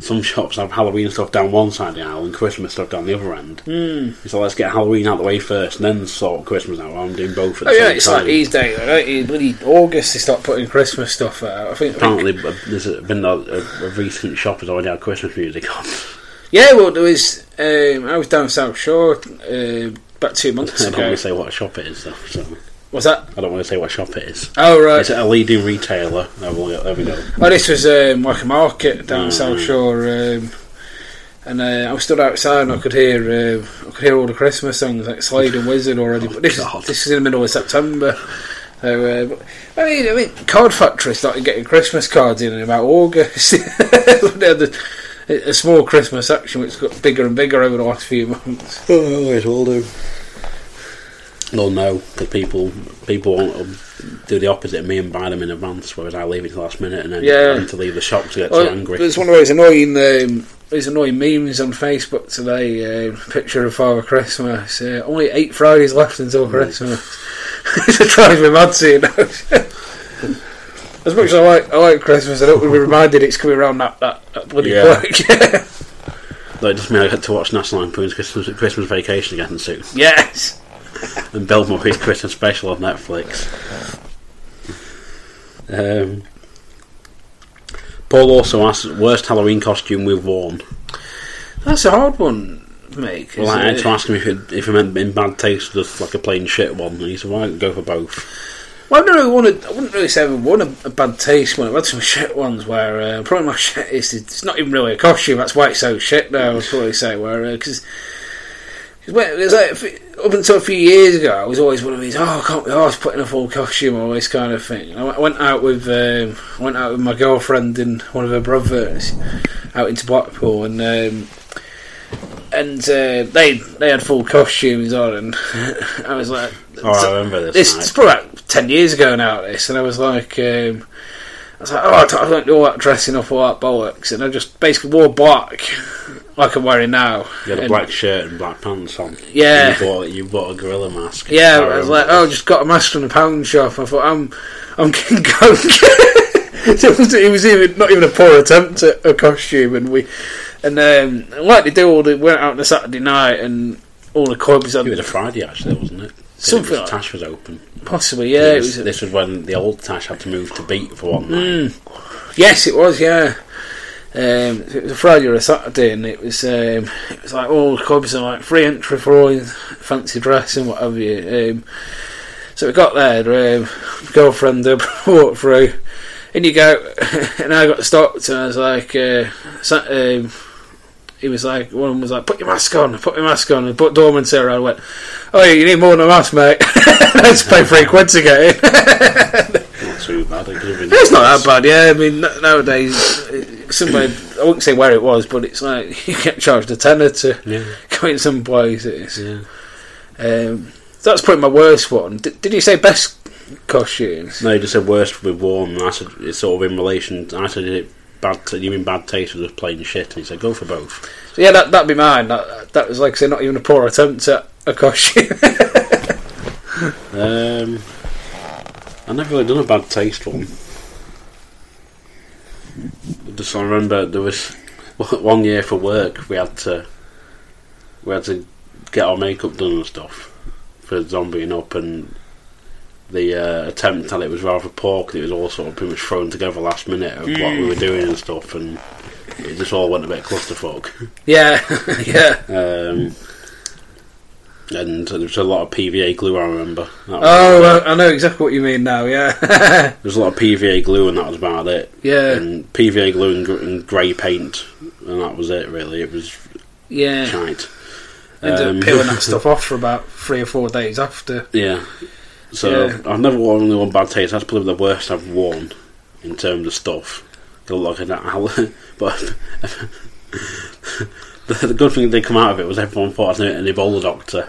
Some shops have Halloween stuff down one side of the aisle and Christmas stuff down the other end. Mm. So let's get Halloween out of the way first, and then sort Christmas out. I'm doing both at the Oh yeah, same it's time. like these days, don't? Bloody August, they start putting Christmas stuff out. I think. Apparently, uh, there's been a, a, a recent shop has already had Christmas music on. (laughs) yeah, well, there was. Um, I was down South Shore uh, about two months I don't want to say what shop it is, though. So. Was that? I don't want to say what shop it is. Oh right. It's a leading retailer. There we go. There we go. Oh, this was um, like a market down Mm. South Shore, um, and uh, I was stood outside and I could hear uh, I could hear all the Christmas songs like Slade and Wizzard already. but this God. is this is in the middle of September. So, uh, but, I mean, I mean, Card Factory started getting Christmas cards in in about August. (laughs) they had the, a small Christmas section which has got bigger and bigger over the last few months. (laughs) Oh, always will do. Well, no, because people people want to do the opposite of me and buy them in advance, whereas I leave it to the last minute and then Yeah. to leave the shop to get Well, too angry. there's one of those annoying um, those annoying memes on Facebook today. Uh, picture of Father Christmas. Uh, only eight Fridays left until Mm. Christmas. (laughs) it drives me mad seeing those. (laughs) as much as I like I like Christmas, I don't want to be reminded it's coming around that that, that bloody Yeah. Like, it (laughs) just means I get to watch National Lampoon's Christmas, Christmas Vacation again soon, yes. and Bill Murray's Christmas Special on Netflix. Um, Paul also asks, worst Halloween costume we've worn. That's a hard one to make. Well, I had it? to ask him if it, if he meant in bad taste just like a plain shit one, and he said, "Why "Well, I can go for both." Well, I've never really wanted, I wouldn't really say I've won a, a bad taste one. I've had some (laughs) shit ones where uh, probably my shit is it's not even really a costume. That's why it's so shit. Now I would probably say where because. There's like, up until a few years ago, I was always one of these. Oh, I can't be arsed putting a full costume on this kind of thing. I went- I went out with um, went out with my girlfriend and one of her brothers out into Blackpool, and um, and uh, they they had full costumes on, and (laughs) I was like, Oh, I remember this. night. it's probably like ten years ago now. This, and I was like, um, I was like, oh, I don't, I don't do all that dressing up, all that bollocks, and I just basically wore black, (laughs) like I'm wearing now. You had a And- black shirt and black pants on. Yeah. You bought, you bought a gorilla mask. Yeah, I, was like, oh, just got a mask from the pound shop. I thought, I'm, I'm King Kong. so (laughs) it was, it was even not even a poor attempt at a costume, and we, and um, like they do all the went out on a Saturday night, and all the clubs It had was a Friday actually, wasn't it? Something it was, like- Tash was open. possibly yeah. It this, was, this was when the old Tash had to move to Beat for one night. Yes, it was. Yeah, um, it was a Friday or a Saturday, and it was um, it was like all the clubs are like free entry for all fancy dress and what have you. Um, so we got there. Um, girlfriend uh, (laughs) walked through, and you go, (laughs) and I got stopped, and I was like, uh, sa- um, he was like, one of them was like, put your mask on, put your mask on, and put doorman there. I went, oh, you need more than a mask, mate. (laughs) Let's pay three (laughs) quid to get in. Not too bad. It could have been It's not that bad, yeah. I mean, n- nowadays, somewhere, I wouldn't say where it was, but it's like (laughs) you get charged a tenner to Yeah, go in some places. yeah. Um, that's probably my worst one. D- did you say best costumes? No, you just said worst with warm. I said it's sort of in relation. I said it bad. T- you mean bad taste was just plain shit? And he said go for both. So yeah, that that'd be mine. That, that was like I say, not even a poor attempt at a costume. Um, I never really done a bad taste one. Just I remember there was (laughs) one year for work we had to we had to get our makeup done and stuff for zombieing up, and the uh, attempt at it was rather poor 'cause it was all sort of pretty much thrown together last minute of what we were doing and stuff, and it just all went a bit clusterfuck. Yeah, (laughs) yeah. Um, and there was a lot of PVA glue. I remember. Oh, well, I know exactly what you mean now. Yeah, (laughs) there was a lot of PVA glue, and that was about it. yeah, And PVA glue and, gr- and grey paint, and that was it. Really, it was yeah. shite. Ended Um, up peeling that (laughs) stuff off for about three or four days after. Yeah. So Yeah. I've never worn only one bad taste. That's probably the worst I've worn in terms of stuff. Look at that, but (laughs) the, the good thing that did come out of it was everyone thought I was an Ebola doctor.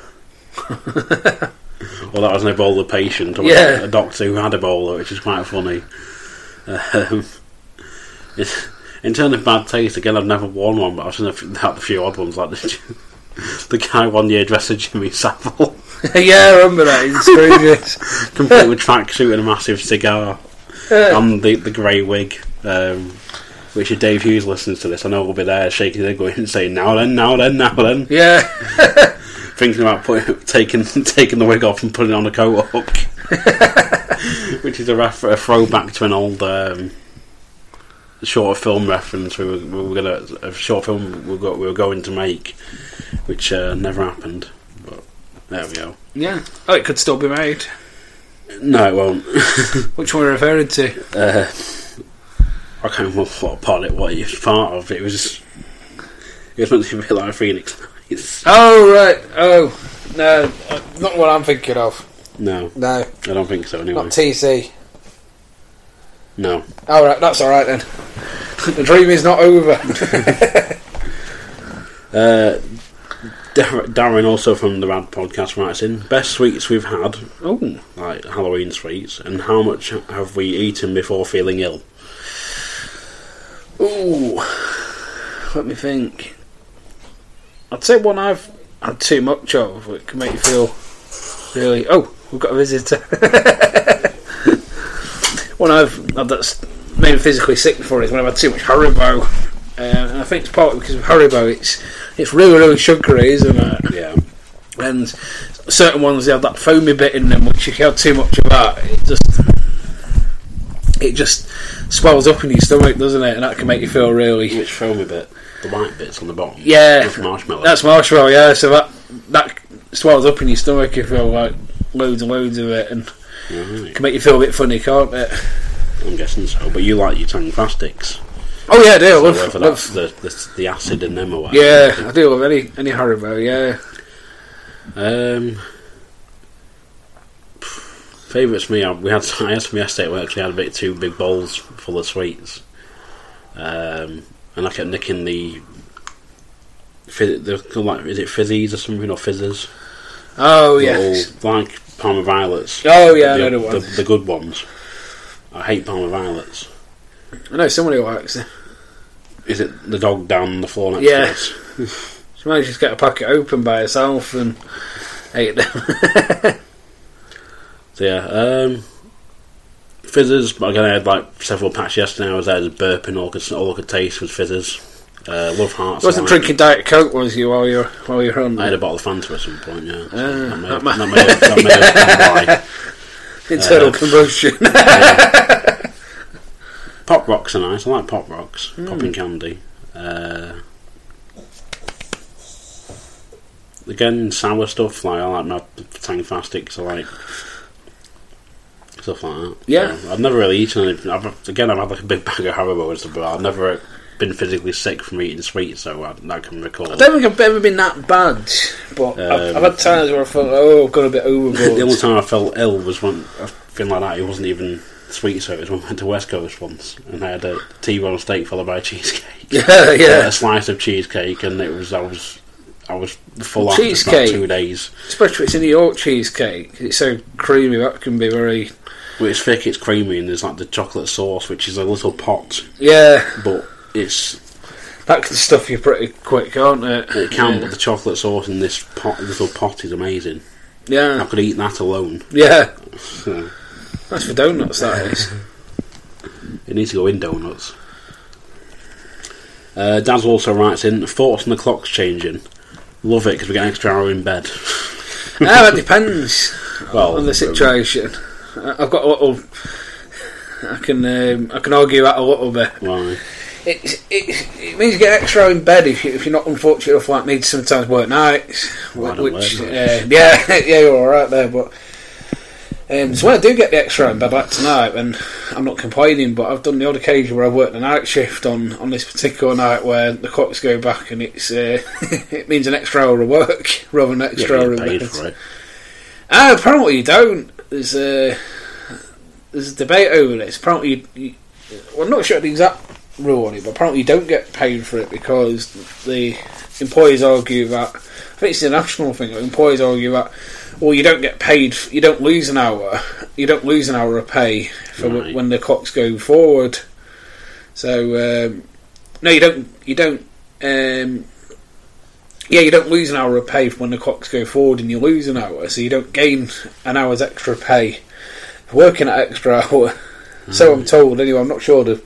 (laughs) well, that was an Ebola patient, or Yeah. a doctor who had Ebola, which is quite funny. Um, in terms of bad taste, again, I've never worn one, but I've seen a few, had a few odd ones, like the, (laughs) the guy one year dressed as Jimmy Savile. (laughs) yeah, I remember that (laughs) complete with tracksuit and a massive cigar and the, the grey wig. Um, which if Dave Hughes listens to this, I know we'll be there shaking their going and saying, "Now then, now then, now then," yeah, (laughs) thinking about putting, taking taking the wig off and putting it on a coat hook, which is a, ref- a throwback to an old um, short film reference. We were, we were gonna a short film we were, we were going to make, which uh, never happened. But there we go. yeah. Oh, it could still be made. No, it won't. (laughs) Which one are you referring to? uh, I can't remember what part it what it was part of. It was it was meant to be a bit like Phoenix Nights. Oh right. Oh no, uh, not what I'm thinking of. No, No, I don't think so. Anyway, not TC. no. All right, that's all right then. (laughs) the dream is not over. (laughs) Uh, Dar- Darren also from the Rad podcast writes in best sweets we've had. Oh, like Halloween sweets, and how much have we eaten before feeling ill? Ooh, let me think. I'd say one I've had too much of. It can make you feel really. Oh, we've got a visitor. (laughs) one I've had that's made me physically sick before is when I've had too much Haribo. Uh, and I think it's partly because of Haribo. It's it's really really sugary, isn't it? Yeah, And certain ones they have that foamy bit in them, which if you have too much of that, it just it just swells up in your stomach, doesn't it? And that can make you feel really which foamy bit, the white bits on the bottom. Yeah. marshmallow. That's marshmallow, yeah. So that that swells up in your stomach if you feel like loads and loads of it, and Right. can make you feel a bit funny, can't it? I'm guessing so. But you like your Tangfastics. Oh yeah, I do. I So love that's the, the the acid in them or whatever. yeah, I do love any any Haribo. Yeah, Um, favourites me. We had (laughs) I had some yesterday. We actually had a bit two big bowls full of sweets, um, and I kept nicking the. They're like is it fizzies or something or fizzers? oh yeah, like Parma violets. oh yeah, I the, know the the, the good ones. I hate Parma violets. I know somebody who likes it. (laughs) Is it the dog down the floor next Yeah. (laughs) to us? She might just get a packet open by herself and ate them. (laughs) So yeah, um, fizzers. Again, I had like several packs yesterday. I was there just burping. All I could, all I could taste was fizzers. Uh, love hearts. You wasn't like- drinking Diet Coke, was you, while you're while you're on? I had a bottle of Fanta at some point. Yeah, So Ah, that may have- that may have- that may have gone. Internal uh, combustion. Yeah. Pop rocks are nice. I like pop rocks. Hmm. Popping candy. Uh, again, sour stuff. Like I like my Tangfastics. I like stuff like that. Yeah. So I've never really eaten anything. I've, again, I've had like a big bag of Haribo and stuff, but I've never been physically sick from eating sweets, so I, I can recall. I don't think I've ever been that bad, but I've, Um, I've had times where I felt, oh, I've got a bit overboard. (laughs) the only time I felt ill was when I feel like that. It wasn't even sweet, so it was when I went to West Coast once and I had a T-bone steak followed by a cheesecake. (laughs) yeah, yeah. a slice of cheesecake, and it was I was I was full after Cheesecake? two days. Especially if it's in the York cheesecake. It's so creamy, that can be very. Well, it's thick, it's creamy, and there's like the chocolate sauce, which is a little pot, Yeah, but it's that can stuff you pretty quick, can't it? it can. Yeah. But the chocolate sauce in this pot, little pot, is amazing. Yeah, I could eat that alone. yeah. So That's for donuts, that is. it needs to go in donuts. Uh, Daz also writes in thoughts on the clocks changing. Love it because we get an extra hour in bed. (laughs) Ah, that depends Well, on the situation. I- I've got a little. I can um, I can argue that a little bit. Why? It, it, it means you get extra hour in bed if, you, if you're not unfortunate enough like me to sometimes work nights. Well, which, work uh, yeah, (laughs) yeah, you're alright there. But um, so when I do get the extra bed like tonight, and I'm not complaining, but I've done the odd occasion where I've worked a night shift on, on this particular night where the clocks go back and it's uh, (laughs) it means an extra hour of work (laughs) rather than an extra you hour in paid for it. Ah, apparently you don't. There's a there's a debate over this. Apparently, you, you, well, I'm not sure the exact rule on it, but apparently you don't get paid for it because the employees argue that. I think it's a national thing. but Employees argue that. Well, you don't get paid. You don't lose an hour. You don't lose an hour of pay for Right. when the clocks go forward. So um, no, you don't. You don't. Um, yeah, you don't lose an hour of pay when the clocks go forward, and you lose an hour, so you don't gain an hour's extra pay working that extra hour. So I'm told. Anyway, I'm not sure. The,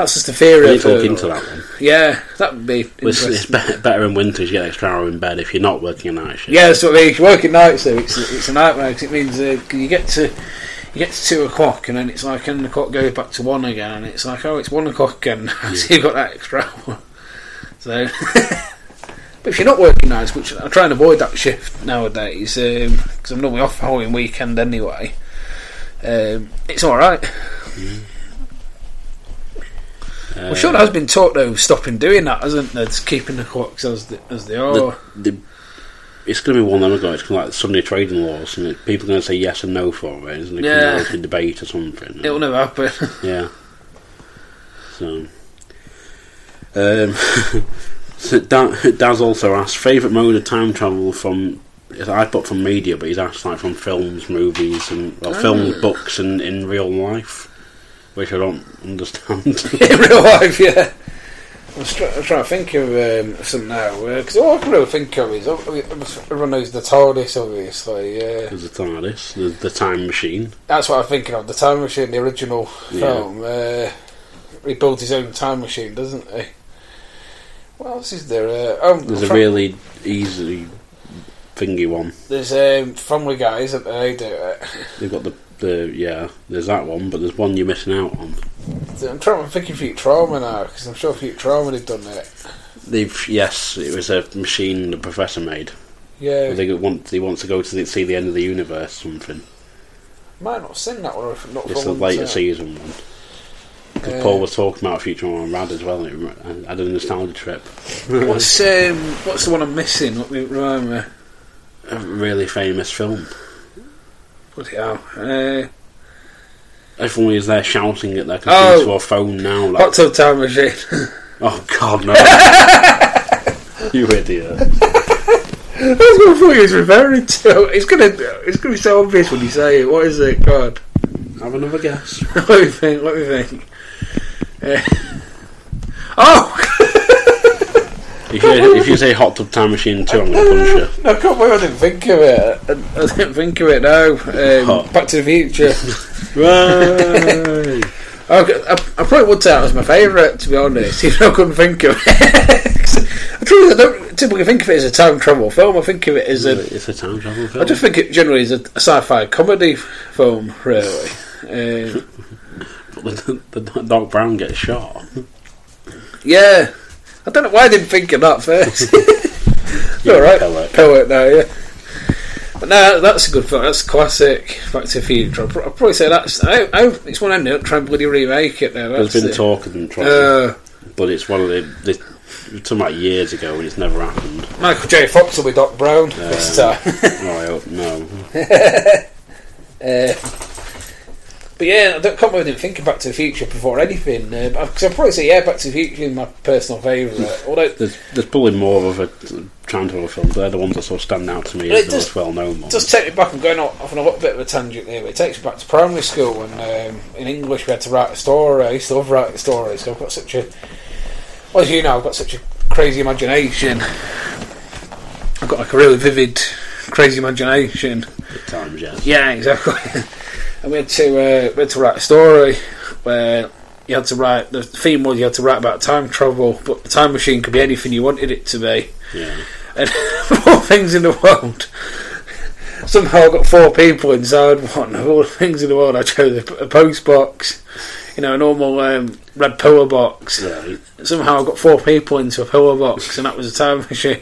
that's just a theory. I've to into that one. Yeah, that would be. It's, it's better, in winters. You get an extra hour in bed if you're not working a night shift. Yeah, that's what I mean. If you're working nights, though, it's it's a nightmare 'cause it means uh, you get to you get to two o'clock, and then it's like, and the clock goes back to one again, and it's like, oh, it's one o'clock again. (laughs) so you've got that extra hour. So, (laughs) but if you're not working nights, which I try and avoid that shift nowadays, because I'm normally off Halloween weekend anyway. Um, it's all right. Well, sure, there has been taught though of stopping doing that, hasn't there? Just keeping the clocks as they, as they are. the, the, it's going to be one of them ago. It's kind of like the Sunday trading laws, and it, people are going to say yes and no for it, and it Yeah. yeah. can debate or something. It'll never happen. (laughs) Yeah. So, um, (laughs) so Dan, Daz also asked favourite mode of time travel from. I put from media, but he's asked like from films, movies, and well, films, Ah. books, and in real life, which I don't understand. (laughs) (laughs) in real life, yeah. I'm, str- I'm trying to think of um, something now because all I can really think of is oh, everyone knows the TARDIS, obviously. Yeah, There's the TARDIS, the, the time machine. that's what I'm thinking of. The time machine, the original Yeah. film. Uh, he built his own time machine, doesn't he? What else is there? Uh, oh, There's a really easy thingy one. there's um, Family Guy, isn't there? They do it. They've got the the yeah. There's that one, but there's one you're missing out on. I'm trying to think of Futurama now because I'm sure Futurama have done it. They've yes, it was a machine the professor made. Yeah, They want he wants to go to the, see the end of the universe. Something. might not have seen that one. Or if not It's the later season one. Because Uh, Paul was talking about Futurama and Rad as well, and it I had a nostalgia trip. (laughs) What's um, what's the one I'm missing? Let me me. a really famous film. Bloody hell. Uh, Everyone is there shouting at their Oh. computer or phone now. Like, Hot Tub Time Machine. (laughs) oh God, no! (laughs) you idiot! That's what I thought he was referring to. It's gonna, it's gonna be so obvious when you say it. What is it? God. Have another guess. (laughs) let me think. Let me think. Uh, oh, If you, if you say Hot Tub Time Machine 2, I'm going to punch you. no, I can't believe I didn't think of it. I, I didn't think of it now. Um, Back to the Future. (laughs) Right. (laughs) Okay, I, I probably would say that was my favourite, to be honest, (laughs) even though I couldn't think of it. I truly don't typically think of it as a time travel film. I think of it as a it's a time travel film. I just think it generally is a, a sci-fi comedy film, really. Um, But the, the Doc Brown gets shot. yeah, I don't know why I didn't think of that first. You're (laughs) (laughs) All right, pellet. pellet now, yeah. But no, that's a good film. That's classic. Back to the Future. I'll, probably say that's. I, I, it's one I'm not trying to bloody remake it now. There's been it. talk of them trying, Uh, but it's one of the. the talking about years ago and it's never happened. Michael J. Fox will be Doc Brown this Um, time. oh, (laughs) I hope no. Uh, but yeah, I don't, can't I didn't Back to the Future before anything. Because I'd probably say, yeah, Back to the Future is my personal favourite. Although, There's, there's probably more of a time travel film. They're the ones that sort of stand out to me as the most well known ones. just take me back. I'm going off on a little bit of a tangent here, but it takes me back to primary school when um, in English we had to write a story. I used to love writing stories. I've got such a, well, as you know, I've got such a crazy imagination. I've got like a really vivid, crazy imagination. At times, yes. Yeah, exactly. (laughs) and we had to uh, we had to write a story where you had to write. The theme was you had to write about time travel, but the time machine could be anything you wanted it to be. Yeah. And (laughs) all things in the world, somehow I got four people inside one. Of all the things in the world, I chose a, a post box. You know, a normal um, red pillar box. Right. Somehow I got four people into a pillar box, and that was a time machine.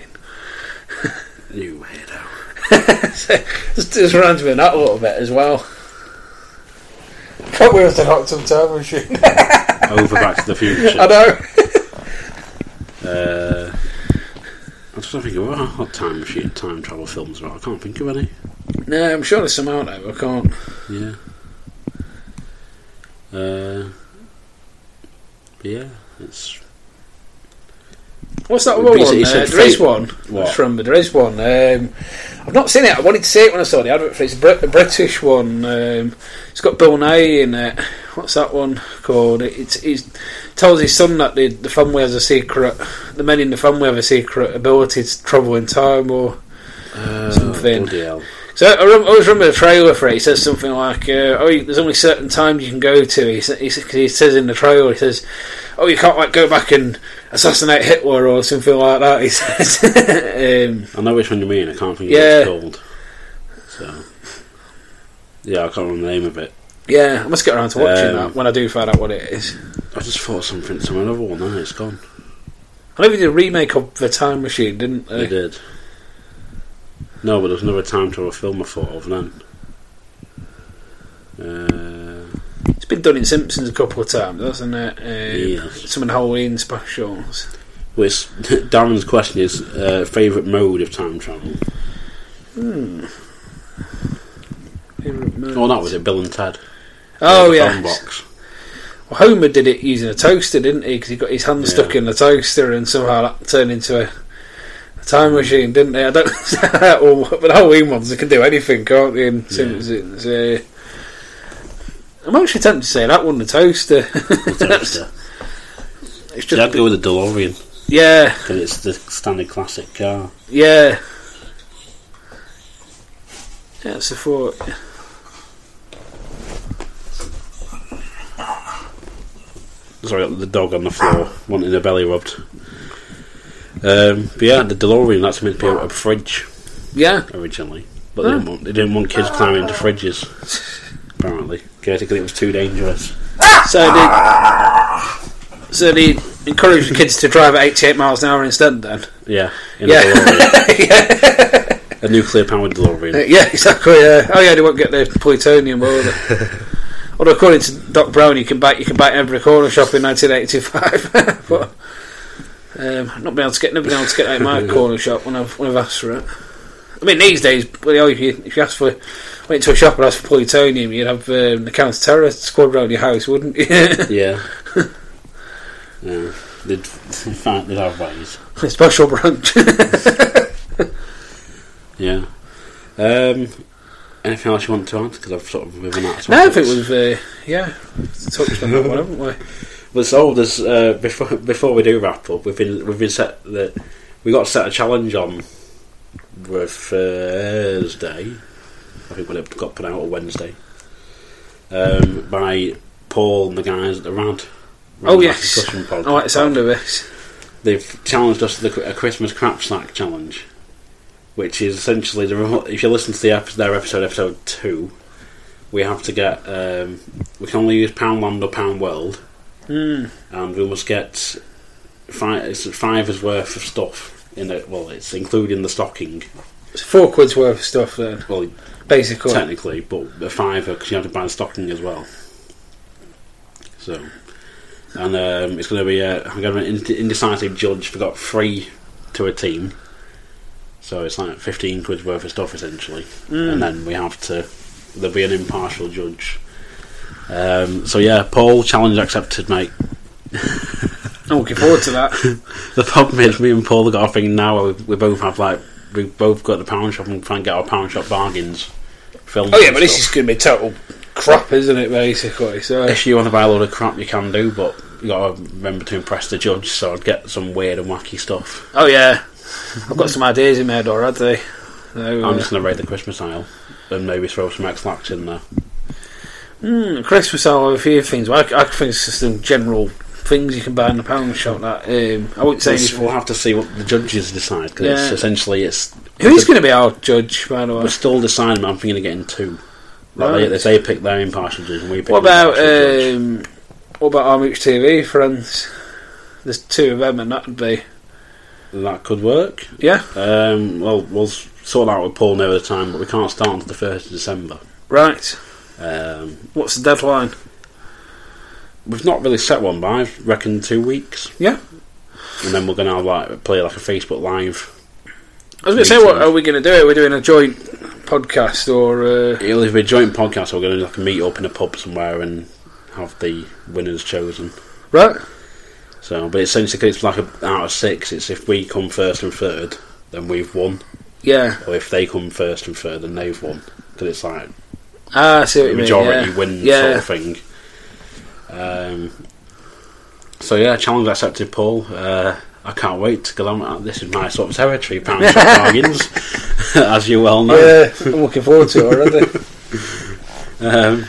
You weirdo. (laughs) so, just, just reminds me of that a little bit as well. Can't wait to knock some time machine. Over Back to the Future. I know. Uh, I'm just thinking, what are time machine, time travel films about? I can't think of any. no, I'm sure there's some out there. I can't. Yeah. Uh, yeah, it's What's that other one? he Uh, there is one. What? Remember, there is one. Um, I've not seen it. I wanted to see it when I saw the advert for it. It's a, Brit- a British one. Um, it's got Bill Nighy in it. What's that one called? It, it's, it's tells his son that the, the family has a secret. The men in the family have a secret ability to travel in time, or uh, Something. So I, rem- I always remember the trailer for it. He says something like, uh, "Oh, there's only certain times you can go to." He, sa- he, sa- he says in the trailer, he says, "Oh, you can't like go back and assassinate Hitler or something like that." He says, (laughs) um, I know which one you mean. I can't think Yeah. of what it's called. So yeah, I can't remember the name of it. "Yeah, I must get around to watching Um, that when I do find out what it is." I just thought something to another one. No, it's gone. I know they did a remake of The Time Machine, didn't They they? did. No, but there's another time travel film I thought of then. Uh, been done in Simpsons a couple of times, hasn't it? Um. Some of the Halloween specials. which (laughs) Darren's question is uh, favourite mode of time travel. Hmm. Oh, that was it. Bill and Ted. Oh yeah. box. Well, Homer did it using a toaster, didn't he? Because he got his hand Yeah. stuck in the toaster, and somehow that turned into a, a time machine, didn't he? I don't. (laughs) but Halloween ones, they can do anything, can't they? In Simpsons. Uh, I'm actually tempted to say that one, the toaster. The toaster. (laughs) it's You had just, go with the DeLorean yeah, because it's the standard classic car. yeah. Yeah, it's a thought. Sorry, the dog on the floor wanting the belly rubbed. Um, but yeah, the DeLorean that's meant to be a, a fridge Yeah, originally, but they, didn't want, they didn't want kids climbing into fridges. (laughs) Apparently, critically, it was too dangerous. so they, so they encouraged the kids to drive at 88 miles an hour instead. Then, Yeah, in Yeah. a (laughs) yeah. a nuclear-powered DeLorean. Yeah, exactly. Yeah. Oh yeah, they won't get the plutonium, will they? (laughs) Although according to Doc Brown, you can buy you can buy every corner shop in 1985. (laughs) but um, not been able to get been able to get that in my corner shop when I've when I've asked for it. I mean, these days, well, if you if you ask for went to a shop and asked for plutonium, you'd have um, the counter terrorist squad around your house, wouldn't you? (laughs) Yeah. yeah. They'd, find, they'd have ways. A Special branch. (laughs) Yeah. Um, anything else you want to add? Because I've sort of out. of no, it topics. was uh, yeah, touched on that one, haven't we? (laughs) Well, so there's uh, before before we do wrap up, we've been we've been set that we got set a challenge on with Thursday. I think when it got put out on Wednesday um, by Paul and the guys at the Rad. Rad Oh yes, Discussion I like the sound of this. They've challenged us to the, a Christmas crap snack challenge, which is essentially the if you listen to the ep- their episode episode two, we have to get um, we can only use Poundland or Poundworld Mm. and we must get five, it's five's worth of stuff in it. Well, it's including the stocking. It's four quid's worth of stuff then, Well, basically. technically, but a fiver because you have to buy the stocking as well. So, and um, it's going to be a, I'm going to an indecisive judge. We've got three to a team, so it's like fifteen quid worth of stuff essentially, and then we have to. There'll be an impartial judge. Um, so yeah, Paul challenge accepted, mate. I'm looking forward to that. (laughs) The problem is, me and Paul have got a thing now. We, we both have like we both got the pound shop and try and get our pound shop bargains. Filmed Oh yeah, and but this is going to be total crap, isn't it? Basically, so If you want to buy a load of crap, you can do, but you got to remember to impress the judge. So I'd get some weird and wacky stuff. oh yeah, I've got some ideas in my head already. So, I'm uh, just going to raid the Christmas aisle and maybe throw some Ex-Lax in there. mm, Christmas, I'll a few things. I, I think it's just some general things you can buy in the pound shop. That um, I wouldn't say This- anything. we'll have to see what the judges decide because Yeah. essentially it's Who's going to be our judge, by the way? we're still deciding. but I'm thinking of getting two. Like Right. they, they pick their impartial judge and we pick What about um, what about our Mooch TV friends? There's two of them, and that'd be that could work. yeah, Um, well, we'll sort that out with Paul near the time, but we can't start until the first of December. right. Um, What's the deadline? We've not really set one, but I reckon two weeks, Yeah, and then we're going to have like play like a Facebook live. I was going to say, what are we going to do? We're we doing a joint podcast or? Uh, It'll either be a joint podcast or we're going to like meet up in a pub somewhere and have the winners chosen. right. So, but essentially it's like a, out of six. It's if we come first and third, then we've won, Yeah. or if they come first and third, then they've won. Because it's like Ah, I see what you mean. majority yeah. win Yeah. sort of thing. Um, so yeah, challenge accepted, Paul. Uh, I can't wait because uh, this is my sort of territory, pound shop bargains, (laughs) as you well know. Yeah, I'm looking forward to it already. (laughs) Um,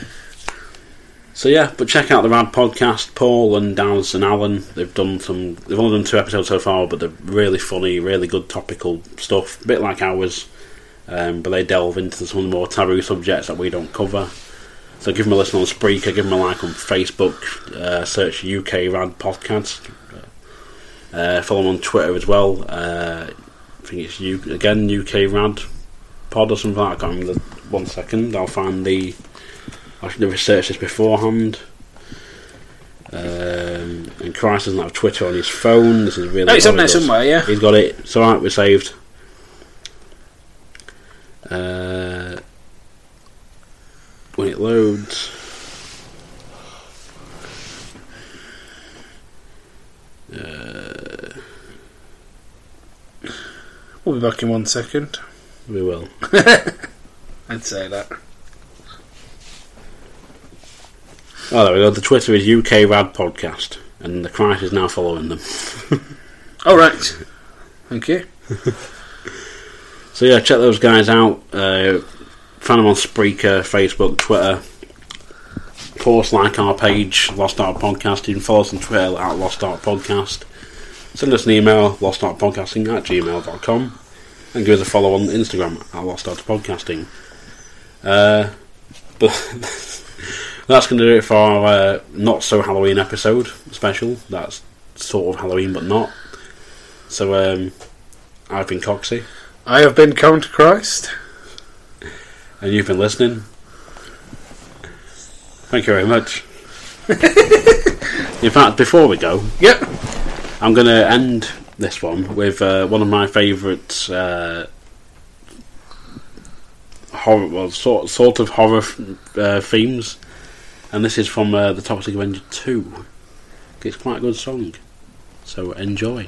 so yeah, but check out the Rad podcast. Paul and Daz and Alan, they've done some. They've only done two episodes so far, but they're really funny, really good topical stuff. A bit like ours, um, but they delve into some of the more taboo subjects that we don't cover. So give them a listen on Spreaker, give them a like on Facebook, uh, search UK Rad Podcast. Uh, follow them on Twitter as well. Uh, I think it's U- again UK Rad Pod or something like that. I can't remember. the- One second, I'll find the. I should have researched this beforehand. Um, and Christ doesn't have Twitter on his phone. This is really. No, it's on there somewhere. Yeah. He's got it. It's alright, we're saved. Uh, when it loads. Uh, We'll be back in one second. we will. (laughs) I'd say that. Oh, there we go. The Twitter is UK Rad Podcast, and the Christ is now following them. (laughs) All right. Thank you. (laughs) So yeah, check those guys out. Uh, find them on Spreaker, Facebook, Twitter. Post like our page, Lost Art Podcast. You can follow us on Twitter at Lost Art Podcast. Send us an email, lostartpodcasting at gmail.com. And give us a follow on Instagram at Lost Art Podcasting. Uh, but (laughs) that's going to do it for our uh, not so Halloween episode special. That's sort of Halloween but not. So um, I've been Coxie. I have been Count Christ. And you've been listening. Thank you very much. (laughs) In fact, before we go, Yep. I'm going to end this one with uh, one of my favourite uh, horror, well, sort sort of horror uh, themes, and this is from uh, the Toxic Avenger Two. It's quite a good song, so enjoy.